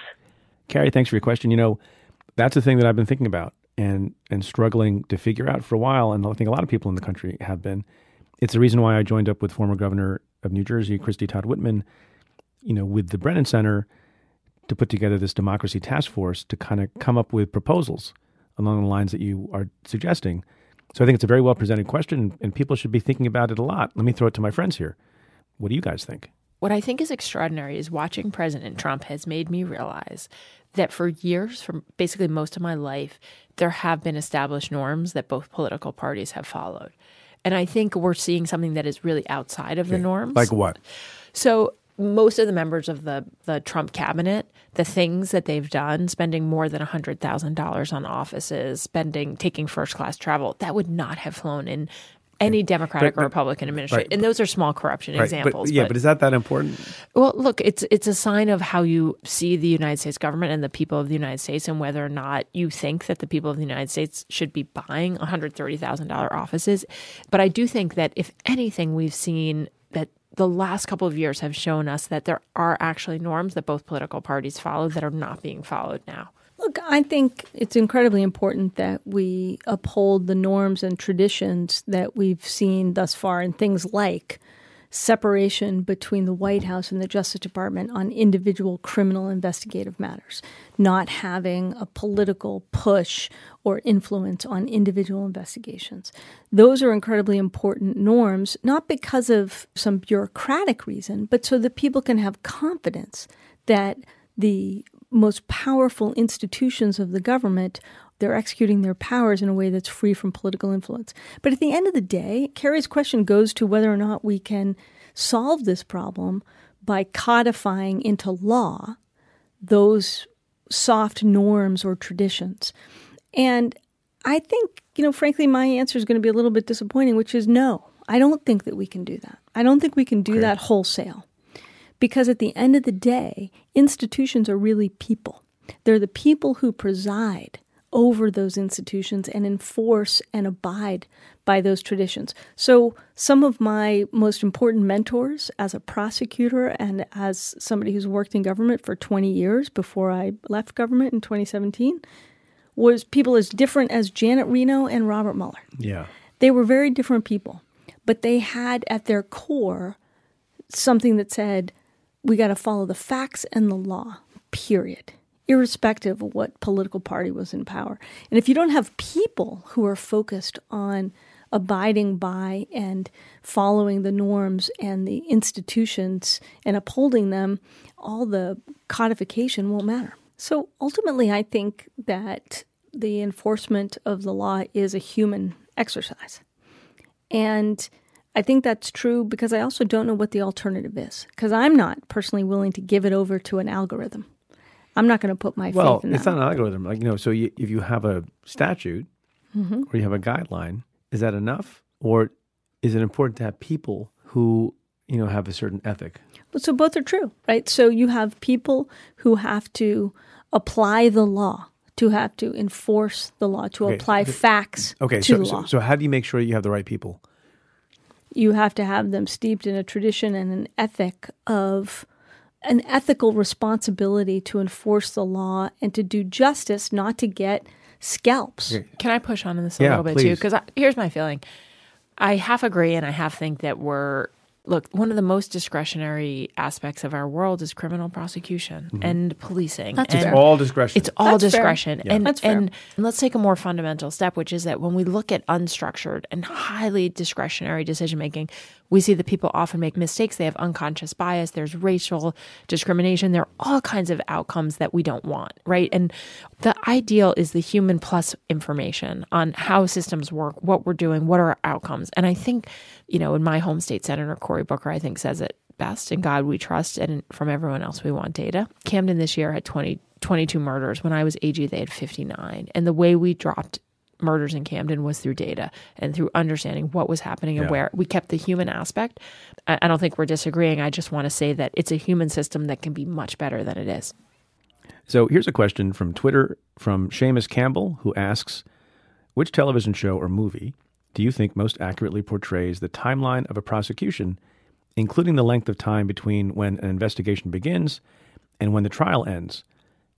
Carrie, thanks for your question. You know, that's the thing that I've been thinking about and and struggling to figure out for a while, and I think a lot of people in the country have been. It's the reason why I joined up with former governor of New Jersey, Christie Todd Whitman, you know, with the Brennan Center to put together this democracy task force to kind of come up with proposals along the lines that you are suggesting. So I think it's a very well presented question, and people should be thinking about it a lot. Let me throw it to my friends here. What do you guys think? What I think is extraordinary is watching President Trump has made me realize that for years, for basically most of my life, there have been established norms that both political parties have followed. And I think we're seeing something that is really outside of the norms. Like what? So most of the members of the the Trump cabinet, the things that they've done, spending more than hundred thousand dollars on offices, spending taking first class travel, that would not have flown in any Democratic But- or but- Republican administration. right. And those are small corruption Right, examples. But, yeah, but is that that important? well, look, it's it's a sign of how you see the United States government and the people of the United States, and whether or not you think that the people of the United States should be buying one hundred thirty thousand dollar offices. But I do think that if anything, we've seen that the last couple of years have shown us that there are actually norms that both political parties follow that are not being followed now. Look, I think it's incredibly important that we uphold the norms and traditions that we've seen thus far in things like separation between the White House and the Justice Department on individual criminal investigative matters, not having a political push or influence on individual investigations. Those are incredibly important norms, not because of some bureaucratic reason, but so that people can have confidence that the most powerful institutions of the government they're executing their powers in a way that's free from political influence. But at the end of the day, Carrie's question goes to whether or not we can solve this problem by codifying into law those soft norms or traditions. And I think, you know, frankly, my answer is going to be a little bit disappointing, which is no. I don't think that we can do that. I don't think we can do that wholesale. Because at the end of the day, institutions are really people. They're the people who preside over those institutions and enforce and abide by those traditions. So, some of my most important mentors as a prosecutor and as somebody who's worked in government for 20 years before I left government in 2017 was people as different as Janet Reno and Robert Mueller. Yeah. They were very different people, but they had at their core something that said, we got to follow the facts and the law, period, irrespective of what political party was in power. And if you don't have people who are focused on abiding by and following the norms and the institutions and upholding them, all the codification won't matter. So ultimately, I think that the enforcement of the law is a human exercise. And I think that's true because I also don't know what the alternative is. Because I'm not personally willing to give it over to an algorithm. I'm not going to put my Well, faith in it. it's not an algorithm. Like you know, so you, if you have a statute Mhm. or you have a guideline, is that enough, or is it important to have people who you know have a certain ethic? But so both are true, right? So you have people who have to apply the law, to have to enforce the law, to Okay, apply the- facts Okay, to so, the so law. so how do you make sure you have the right people? You have to have them steeped in a tradition and an ethic of an ethical responsibility to enforce the law and to do justice, not to get scalps. Can I push on in this a Yeah, little bit too? Because here's my feeling. I half agree and I half think that we're look one of the most discretionary aspects of our world is criminal prosecution Mhm. and policing. That's and fair. It's all discretion. It's all That's fair. discretion. Yeah. And That's fair. and let's take a more fundamental step, which is that when we look at unstructured and highly discretionary decision making, we see that people often make mistakes. They have unconscious bias. There's racial discrimination. There are all kinds of outcomes that we don't want, right? And the ideal is the human plus information on how systems work, what we're doing, what are our outcomes. And I think, you know, in my home state, Senator Cory Booker, I think, says it best. In God we trust, and from everyone else we want data. Camden this year had 20, 22 murders. When I was AG, they had 59. And the way we dropped murders in Camden was through data and through understanding what was happening and Yeah. where. We kept the human aspect. I, I don't think we're disagreeing. I just want to say that it's a human system that can be much better than it is. So here's a question from Twitter from Seamus Campbell, who asks, "Which television show or movie do you think most accurately portrays the timeline of a prosecution, including the length of time between when an investigation begins and when the trial ends?"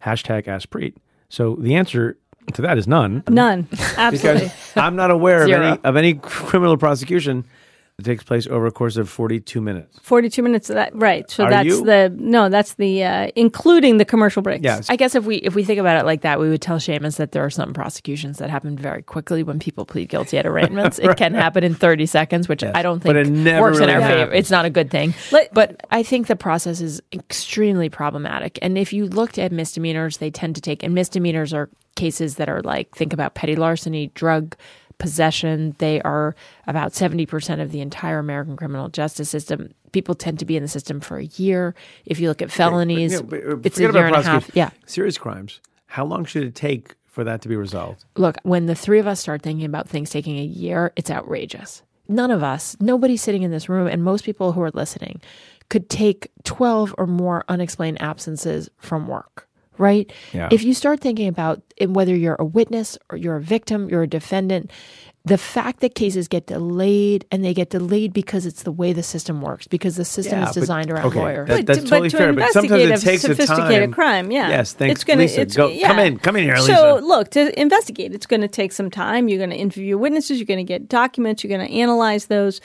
Hashtag AskPreet. So the answer to that is none. None. Absolutely. Because I'm not aware of any of any criminal prosecution that takes place over a course of 42 minutes. 42 minutes of that right so Are that's you? the no that's the uh, including the commercial breaks Yes. I guess if we if we think about it like that, we would tell Seamus that there are some prosecutions that happen very quickly when people plead guilty at arraignments. It can happen in 30 seconds, which I don't think But it never works in really our favor. It's not a good thing. but I think the process is extremely problematic. And if you looked at misdemeanors, they tend to take and misdemeanors are cases that are like think about petty larceny, drug possession. They are about 70% of the entire American criminal justice system. people tend to be in the system for a year. If you look at felonies, Yeah, but, uh, it's a year and a half. Yeah. Serious crimes. How long should it take for that to be resolved? Look, when the three of us start thinking about things taking a year, it's outrageous. None of us, nobody sitting in this room, and most people who are listening could take 12 or more unexplained absences from work, right? Yeah. If you start thinking about it, whether you're a witness or you're a victim, you're a defendant, the fact that cases get delayed and they get delayed because it's the way the system works, because the system Yeah, is but- designed around okay, lawyers. that- But that's to- totally but to fair. But sometimes it investigate a takes a sophisticated time. crime, yeah. Yes, thanks, It's gonna, Lisa. It's, Go- yeah. come in, come in here, So look, to investigate, it's going to take some time. You're going to interview witnesses. You're going to get documents. You're going to analyze those.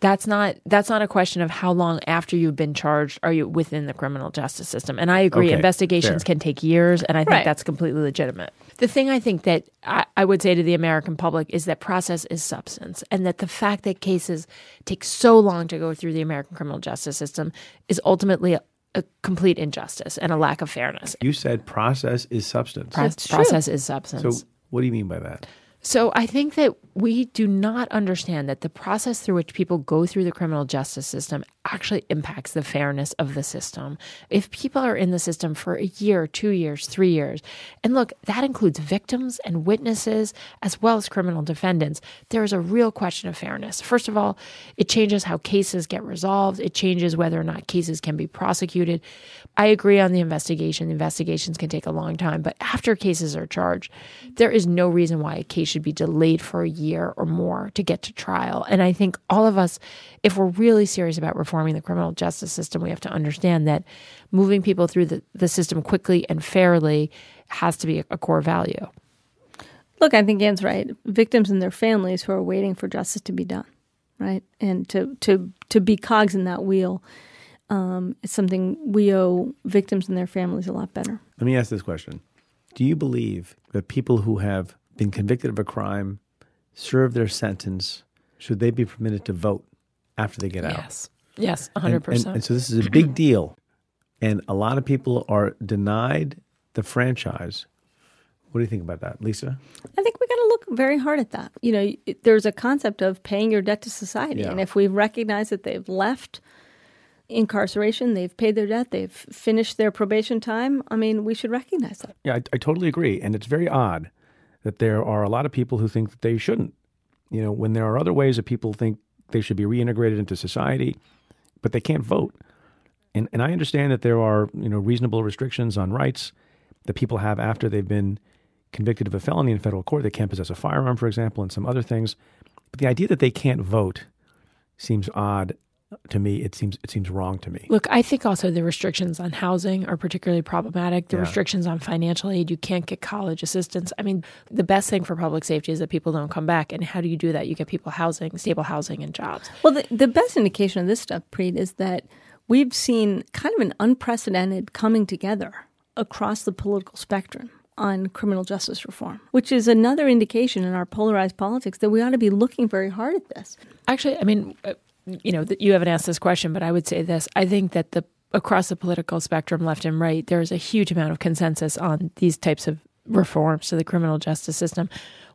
That's not that's not a question of how long after you've been charged are you within the criminal justice system and i agree Okay, investigations fair. can take years and i think Right. that's completely legitimate the thing i think that I, I would say to the american public is that process is substance and that the fact that cases take so long to go through the american criminal justice system is ultimately a, a complete injustice and a lack of fairness You said process is substance. Pro- That's true. process is substance so what do you mean by that? So I think that we do not understand that the process through which people go through the criminal justice system actually impacts the fairness of the system. If people are in the system for a year, two years, three years, and look, that includes victims and witnesses as well as criminal defendants, there is a real question of fairness. First of all, it changes how cases get resolved, it changes whether or not cases can be prosecuted. I agree on the investigation. Investigations can take a long time, but after cases are charged, there is no reason why a case should be delayed for a year or more to get to trial. And I think all of us, if we're really serious about reforming the criminal justice system, we have to understand that moving people through the, the system quickly and fairly has to be a, a core value. Look, I think Anne's right. Victims and their families who are waiting for justice to be done, right, and to to to be cogs in that wheel. Um, it's something we owe victims and their families a lot better. Let me ask this question. Do you believe that people who have been convicted of a crime, serve their sentence, should they be permitted to vote after they get out? Yes. Yes, And- 100%. And, and so this is a big deal. And a lot of people are denied the franchise. What do you think about that, Lisa? I think we got to look very hard at that. You know, there's a concept of paying your debt to society, Yeah. and if we recognize that they've left incarceration, they've paid their debt, they've finished their probation time. I mean, we should recognize that. Yeah, I, I totally agree. And it's very odd that there are a lot of people who think that they shouldn't. You know, when there are other ways that people think they should be reintegrated into society, but they can't vote. And and I understand that there are, you know, reasonable restrictions on rights that people have after they've been convicted of a felony in federal court. They can't possess a firearm, for example, and some other things. But the idea that they can't vote seems odd to me. It seems it seems wrong to me. Look, I think also the restrictions on housing are particularly problematic. The Yeah. restrictions on financial aid, you can't get college assistance. I mean, the best thing for public safety is that people don't come back. And how do you do that? You get people housing, stable housing, and jobs. Well, the, the best indication of this stuff, Preet, is that we've seen kind of an unprecedented coming together across the political spectrum on criminal justice reform, which is another indication in our polarized politics that we ought to be looking very hard at this. Actually, I mean, you know, you haven't asked this question, but I would say this. I think that the across the political spectrum, left and right, there is a huge amount of consensus on these types of reforms to the criminal justice system.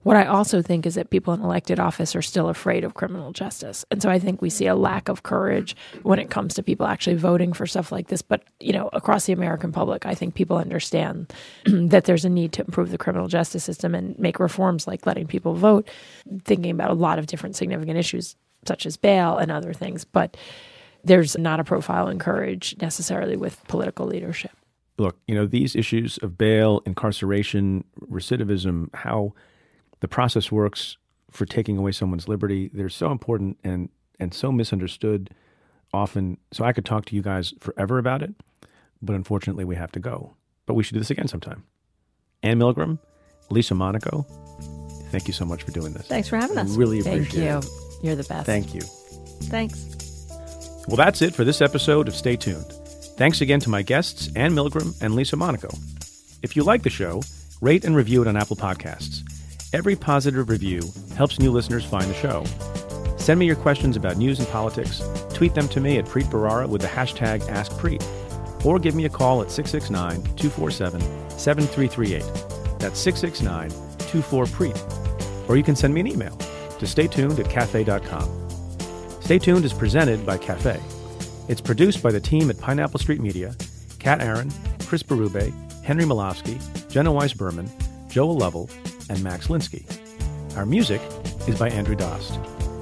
What I also think is that people in elected office are still afraid of criminal justice. And so I think we see a lack of courage when it comes to people actually voting for stuff like this. But, you know, across the American public, I think people understand that there's a need to improve the criminal justice system and make reforms like letting people vote, thinking about a lot of different significant issues such as bail and other things. But there's not a profile in courage necessarily with political leadership. look, you know, these issues of bail, incarceration, recidivism, how the process works for taking away someone's liberty, they're so important and and so misunderstood often. So I could talk to you guys forever about it, but unfortunately we have to go. But we should do this again sometime. Anne Milgram, Lisa Monaco, thank you so much for doing this. Thanks for having I us. really Thank appreciate you. it. You're the best. Thank you. Thanks. Well, that's it for this episode of Stay Tuned. Thanks again to my guests, Anne Milgram and Lisa Monaco. If you like the show, rate and review it on Apple Podcasts. Every positive review helps new listeners find the show. Send me your questions about news and politics. Tweet them to me at Preet Bharara with the hashtag AskPreet. Or give me a call at 669 247 7338. That's 669 24PREET. Or you can send me an email to staytuned at cafe.com. Stay Tuned is presented by Cafe. It's produced by the team at Pineapple Street Media Kat Aaron, Chris Berube, Henry Molofsky, Jenna Weiss Berman, Joel Lovell, and Max Linsky. Our music is by Andrew Dost.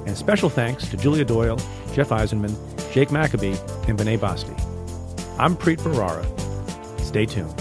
And special thanks to Julia Doyle, Jeff Eisenman, Jake Maccabee, and Vinay Basti. I'm Preet Bharara. Stay tuned.